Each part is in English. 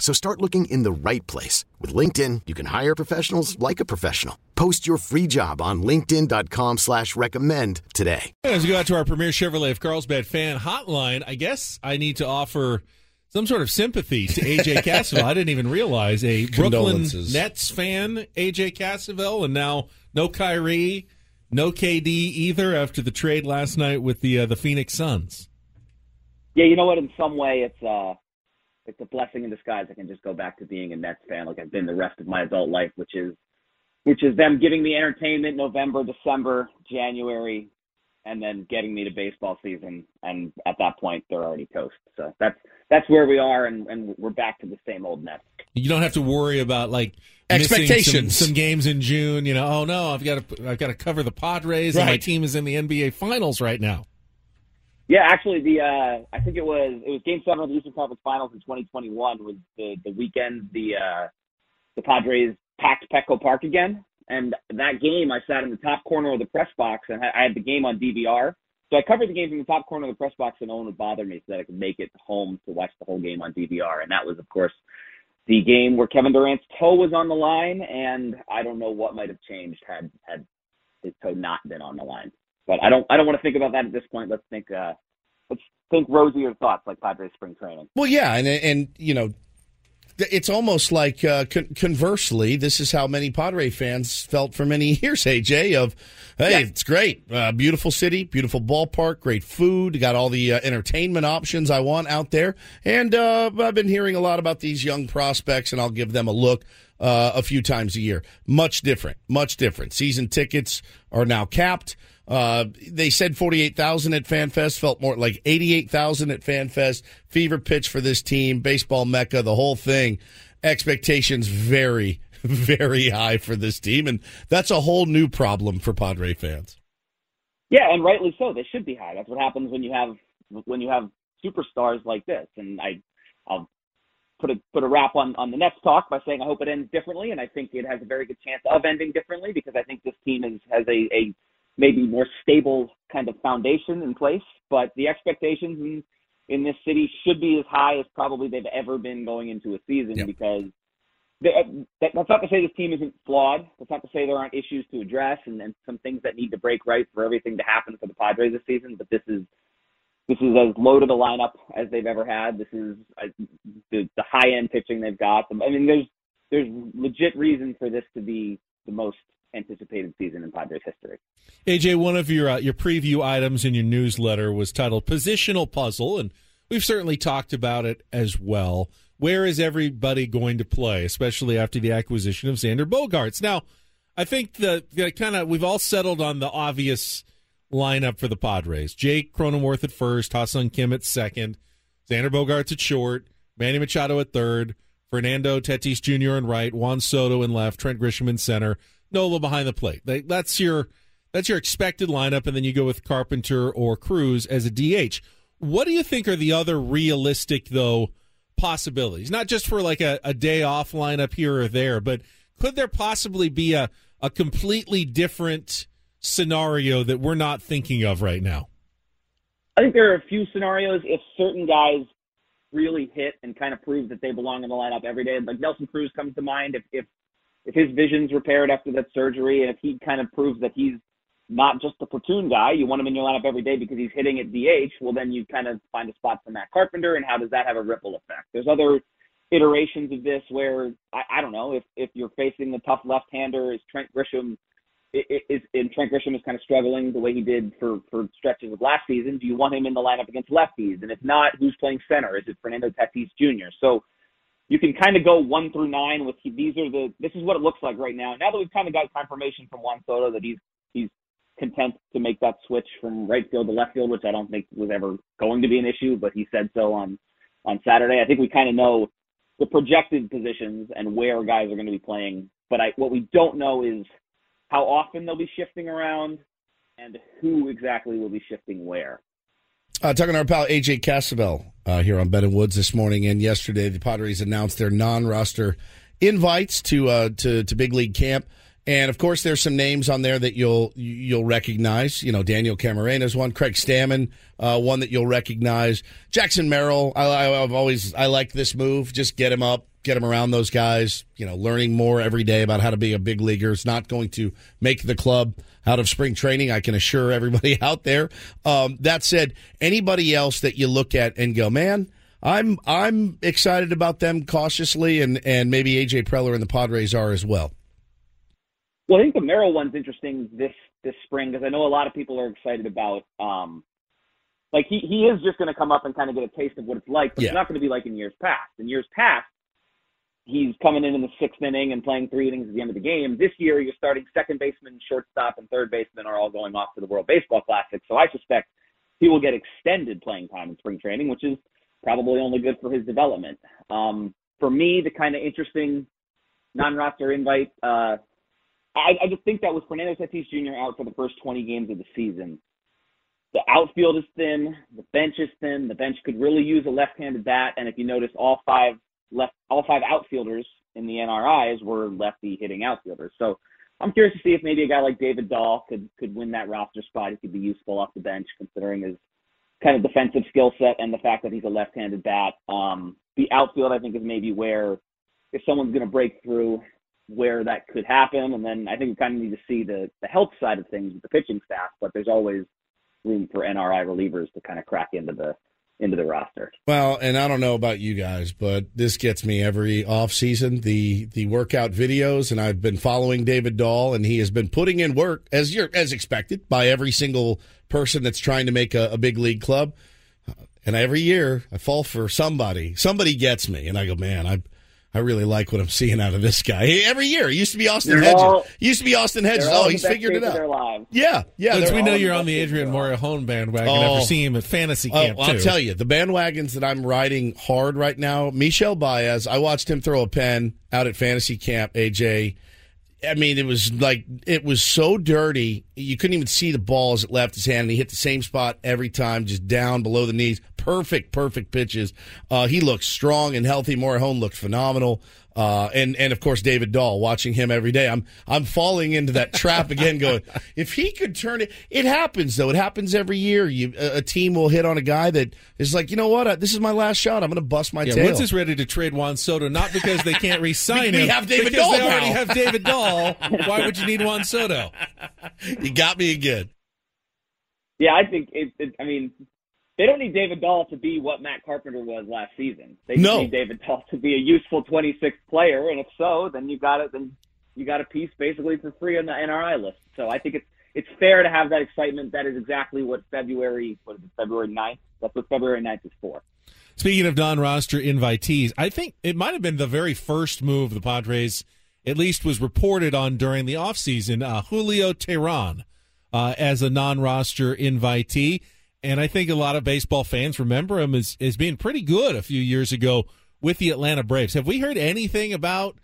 So start looking in the right place. With LinkedIn, you can hire professionals like a professional. Post your free job on linkedin.com slash recommend today. As we go out to our premier Chevrolet of Carlsbad fan hotline, I guess I need to offer some sort of sympathy to AJ Cassavell. I didn't even realize a Brooklyn Nets fan, AJ Cassavell, and now no Kyrie, no KD either after the trade last night with the uh, the Phoenix Suns. Yeah, you know what? In some way, it's uh, it's a blessing in disguise. I can just go back to being a Nets fan like I've been the rest of my adult life, which is which is them giving me entertainment November, December, January, and then getting me to baseball season. And at that point, they're already toast. So that's that's where we are, and, and we're back to the same old Nets. You don't have to worry about like expectations. Some, some, games in June. You know, oh no, I've got to I've got to cover the Padres, right. and my team is in the NBA Finals right now. Yeah, actually, the uh, I think it was it was Game Seven of the Eastern Conference Finals in 2021 was the the weekend the uh, the Padres packed Petco Park again, and that game I sat in the top corner of the press box and I had the game on DVR. So I covered the game from the top corner of the press box, and no one would bother me so that I could make it home to watch the whole game on DVR. And that was, of course, the game where Kevin Durant's toe was on the line, and I don't know what might have changed had had his toe not been on the line. But I don't I don't want to think about that at this point. Let's think uh, let's think rosier thoughts like Padres spring training. Well, yeah, and and you know, it's almost like uh, con- conversely, this is how many Padre fans felt for many years. AJ of, hey, yeah. it's great, uh, beautiful city, beautiful ballpark, great food, got all the uh, entertainment options I want out there, and uh, I've been hearing a lot about these young prospects, and I'll give them a look. Uh, a few times a year. Much different, much different. Season tickets are now capped. Uh, they said 48,000 at FanFest, felt more like 88,000 at FanFest. Fever pitch for this team, baseball mecca, the whole thing. Expectations very, very high for this team, and that's a whole new problem for Padre fans. Yeah, and rightly so. They should be high. That's what happens when you have when you have superstars like this. And I, I'll put a put a wrap on on the next talk by saying I hope it ends differently, and I think it has a very good chance of ending differently because I think this team is has a a maybe more stable kind of foundation in place. But the expectations in in this city should be as high as probably they've ever been going into a season yep. because they, that, that's not to say this team isn't flawed. That's not to say there aren't issues to address and, and some things that need to break right for everything to happen for the Padres this season. But this is this is as loaded a lineup as they've ever had. This is uh, the, the high end pitching they've got. I mean, there's there's legit reason for this to be the most anticipated season in Padres history. AJ, one of your uh, your preview items in your newsletter was titled "Positional Puzzle," and we've certainly talked about it as well. Where is everybody going to play, especially after the acquisition of Xander Bogaerts? Now, I think the, the kind of we've all settled on the obvious lineup for the Padres: Jake Cronenworth at first, Ha-Seong Kim at second, Xander Bogaerts at short, Manny Machado at third. Fernando Tatis Jr. in right, Juan Soto in left, Trent Grisham in center, Nola behind the plate. That's your that's your expected lineup, and then you go with Carpenter or Cruz as a DH. What do you think are the other realistic though possibilities? Not just for like a, a day off lineup here or there, but could there possibly be a, a completely different scenario that we're not thinking of right now? I think there are a few scenarios if certain guys really hit and kind of prove that they belong in the lineup every day. Like Nelson Cruz comes to mind. If if if his vision's repaired after that surgery, and if he kind of proves that he's not just a platoon guy, you want him in your lineup every day because he's hitting at DH, well, then you kind of find a spot for Matt Carpenter, and how does that have a ripple effect? There's other iterations of this where I, I don't know if if you're facing the tough left-hander, is Trent Grisham is, and Trent Grisham is kind of struggling the way he did for for stretches of last season. Do you want him in the lineup against lefties? And if not, who's playing center? Is it Fernando Tatis Jr.? So you can kind of go one through nine with these are the this is what it looks like right now. Now that we've kind of got confirmation from Juan Soto that he's he's content to make that switch from right field to left field, which I don't think was ever going to be an issue, but he said so on on Saturday. I think we kind of know the projected positions and where guys are going to be playing, but I what we don't know is how often they'll be shifting around and who exactly will be shifting where. Uh, talking to our pal AJ Cassavell uh, here on Ben and Woods this morning and yesterday, the Padres announced their non-roster invites to uh, to to big league camp. And of course, there's some names on there that you'll you'll recognize. You know, Daniel Camarena is one, Craig Stammen, uh, one that you'll recognize. Jackson Merrill, I, have always I like this move. Just get him up, get him around those guys. You know, learning more every day about how to be a big leaguer. It's not going to make the club out of spring training. I can assure everybody out there. Um, that said, anybody else that you look at and go, man. I'm I'm excited about them cautiously, and, and maybe AJ Preller and the Padres are as well. Well, I think the Merrill one's interesting this this spring because I know a lot of people are excited about. Um, like he he is just going to come up and kind of get a taste of what it's like, but yeah. it's not going to be like in years past. In years past, he's coming in in the sixth inning and playing three innings at the end of the game. This year, you're starting second baseman, shortstop, and third baseman are all going off to the World Baseball Classic. So I suspect he will get extended playing time in spring training, which is probably only good for his development. Um, for me, the kind of interesting non-roster invite. Uh, I, I just think that with Fernando Tatis Jr. out for the first 20 games of the season, the outfield is thin, the bench is thin. The bench could really use a left-handed bat, and if you notice, all five left, all five outfielders in the NRIs were lefty hitting outfielders. So I'm curious to see if maybe a guy like David Dahl could could win that roster spot. He could be useful off the bench, considering his kind of defensive skill set and the fact that he's a left-handed bat. Um, the outfield, I think, is maybe where if someone's going to break through, where that could happen. And then I think we kind of need to see the, the health side of things with the pitching staff, but there's always room for NRI relievers to kind of crack into the into the roster. Well, and I don't know about you guys, but this gets me every off season the the workout videos, and I've been following David Dahl, and he has been putting in work as you're as expected by every single person that's trying to make a, a big league club. And every year I fall for somebody. Somebody gets me, and I go, man, I I really like what I'm seeing out of this guy. every year, it used to be Austin they're Hedges. All, used to be Austin Hedges. Oh, he's figured it out. Yeah, yeah. Since we know you're on the Adrian Morejon bandwagon oh, after seeing him at fantasy oh, camp. Oh, I'll tell you, the bandwagons that I'm riding hard right now. Michel Baez. I watched him throw a pen out at fantasy camp. AJ. I mean, it was like it was so dirty. You couldn't even see the ball as it left his hand, and he hit the same spot every time, just down below the knees. Perfect, perfect pitches. Uh, he looks strong and healthy. Morejon looked phenomenal. Uh, and and of course David Dahl, watching him every day, I'm I'm falling into that trap again. Going, if he could turn it, it happens though. It happens every year. You a, a team will hit on a guy that is like, you know what, uh, this is my last shot. I'm going to bust my yeah, tail. Woods is ready to trade Juan Soto, not because they can't re-sign we, him. We have David because Dahl they already now. have David Dahl. Why would you need Juan Soto? you got me again. Yeah, I think it, it I mean, they don't need David Dahl to be what Matt Carpenter was last season. They no. need David Dahl to be a useful 26th player, and if so, then you got it. Then you got a piece basically for free on the NRI list. So I think it's it's fair to have that excitement. That is exactly what February what is it, February 9th? That's what February 9th is for. Speaking of non-roster invitees, I think it might have been the very first move the Padres at least was reported on during the offseason, uh, Julio Teheran uh, as a non-roster invitee. And I think a lot of baseball fans remember him as, as being pretty good a few years ago with the Atlanta Braves. Have we heard anything about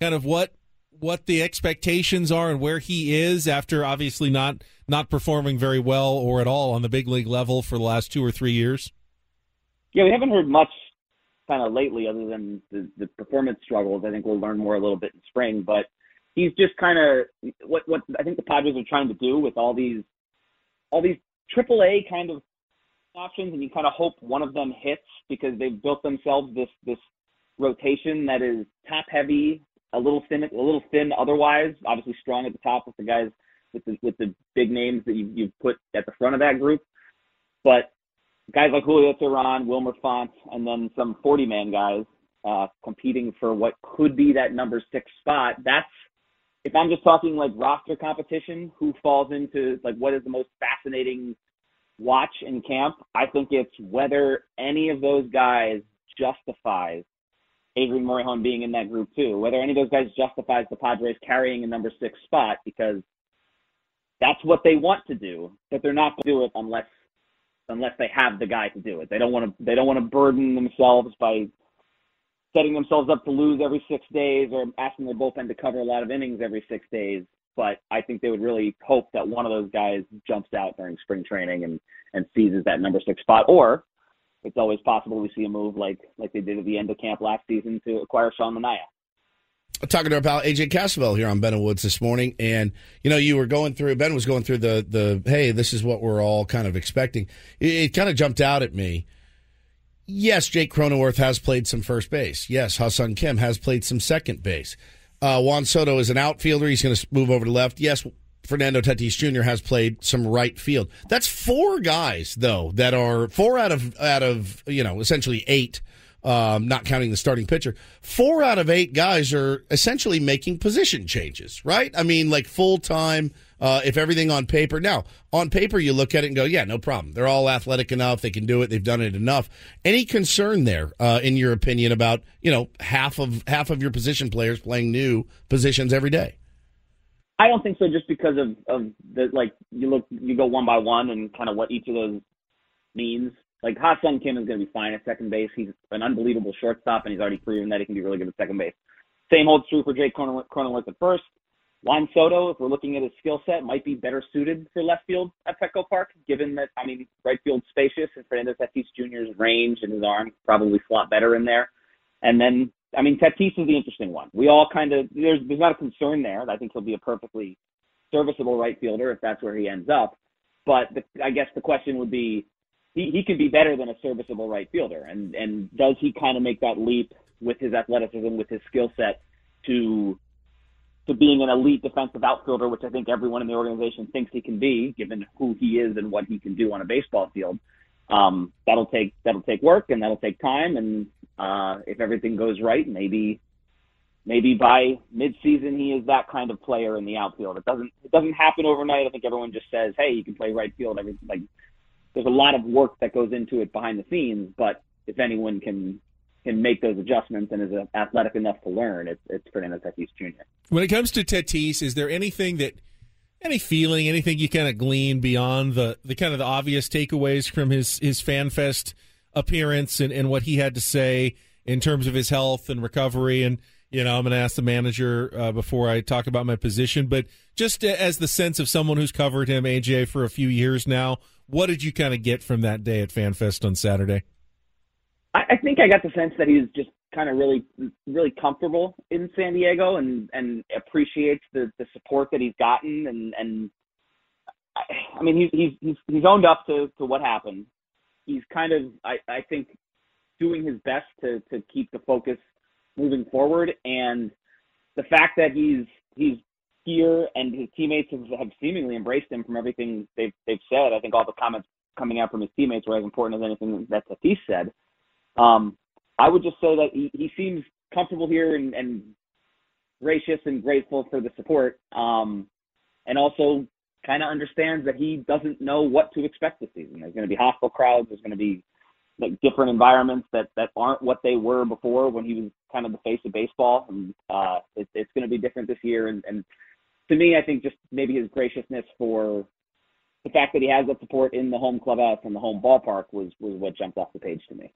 kind of what what the expectations are and where he is after obviously not not performing very well or at all on the big league level for the last two or three years? Yeah, we haven't heard much kind of lately other than the, the performance struggles. I think we'll learn more a little bit in spring, but he's just kind of what what I think the Padres are trying to do with all these all these triple A kind of options, and you kind of hope one of them hits because they've built themselves this this rotation that is top heavy, a little thin, a little thin otherwise. Obviously strong at the top with the guys with the with the big names that you you've put at the front of that group, but guys like Julio Teheran, Wilmer Font, and then some 40 man guys uh, competing for what could be that number six spot. That's if I'm just talking like roster competition, who falls into like what is the most fascinating watch in camp? I think it's whether any of those guys justifies Adrian Morejon being in that group too. Whether any of those guys justifies the Padres carrying a number six spot because that's what they want to do, but they're not going to do it unless unless they have the guy to do it. They don't want to they don't want to burden themselves by setting themselves up to lose every six days or asking their bullpen to cover a lot of innings every six days. But I think they would really hope that one of those guys jumps out during spring training and and seizes that number six spot, or it's always possible we see a move like like they did at the end of camp last season to acquire Sean Manaea. Talking to our pal AJ Cassavell here on Ben and Woods this morning, and you know you were going through Ben was going through the the hey this is what we're all kind of expecting. It, it kind of jumped out at me. Yes, Jake Cronenworth has played some first base. Yes, Ha-Seong Kim has played some second base. Uh, Juan Soto is an outfielder. He's going to move over to left. Yes, Fernando Tatis Jr. has played some right field. That's four guys though that are four out of out of you know essentially eight, um, not counting the starting pitcher. Four out of eight guys are essentially making position changes, right? I mean, like full time. Uh, if everything on paper now on paper you look at it and go, yeah, no problem. They're all athletic enough. They can do it. They've done it enough. Any concern there, uh, in your opinion, about you know half of half of your position players playing new positions every day? I don't think so. Just because of of the like you look you go one by one and kind of what each of those means. Like Ha-Seong Kim is going to be fine at second base. He's an unbelievable shortstop, and he's already proven that he can be really good at second base. Same holds true for Jake Cronenworth at first. Juan Soto, if we're looking at his skill set, might be better suited for left field at Petco Park, given that I mean right field spacious and Fernando Tatis Jr.'s range and his arm probably slot better in there. And then I mean, Tatis is the interesting one. We all kind of there's there's not a concern there. I think he'll be a perfectly serviceable right fielder if that's where he ends up. But the, I guess the question would be, he he could be better than a serviceable right fielder, and and does he kind of make that leap with his athleticism, with his skill set, to to being an elite defensive outfielder, which I think everyone in the organization thinks he can be, given who he is and what he can do on a baseball field. Um, that'll take that'll take work and that'll take time, and uh, if everything goes right, maybe maybe by midseason he is that kind of player in the outfield. It doesn't it doesn't happen overnight. I think everyone just says, "Hey, you can play right field." Every like there's a lot of work that goes into it behind the scenes, but if anyone can can make those adjustments and is athletic enough to learn, it's it's Fernando Tatis Jr. When it comes to Tatis, is there anything that any feeling, anything you kind of glean beyond the the kind of the obvious takeaways from his his fan fest appearance and, and what he had to say in terms of his health and recovery. And, you know, I'm going to ask the manager uh, before I talk about my position, but just as the sense of someone who's covered him, AJ, for a few years now, what did you kind of get from that day at FanFest on Saturday? I, I think I got the sense that he's just kind of really, really comfortable in San Diego and, and appreciates the, the support that he's gotten. And, and I, I mean, he's, he's, he's, he's owned up to, to what happened he's kind of I, I think doing his best to to keep the focus moving forward and the fact that he's he's here and his teammates have, have seemingly embraced him from everything they've they've said. I think all the comments coming out from his teammates were as important as anything that Tatis said. Um, I would just say that he, he seems comfortable here and, and gracious and grateful for the support. Um, and also kind of understands that he doesn't know what to expect this season. There's going to be hostile crowds. There's going to be like different environments that that aren't what they were before when he was kind of the face of baseball. And uh, it, it's going to be different this year. And, and to me, I think just maybe his graciousness for the fact that he has that support in the home clubhouse and the home ballpark was was what jumped off the page to me.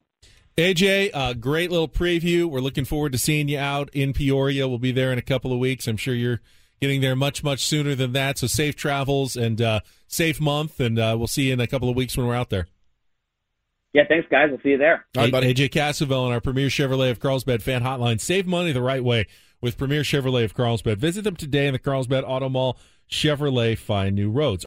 AJ, uh, great little preview. We're looking forward to seeing you out in Peoria. We'll be there in a couple of weeks. I'm sure you're getting there much much sooner than that. So safe travels and uh, safe month, and uh, we'll see you in a couple of weeks when we're out there. Yeah, thanks, guys. We'll see you there. All right, buddy. AJ Cassavell on our Premier Chevrolet of Carlsbad fan hotline. Save money the right way with Premier Chevrolet of Carlsbad. Visit them today in the Carlsbad Auto Mall. Chevrolet, find new roads.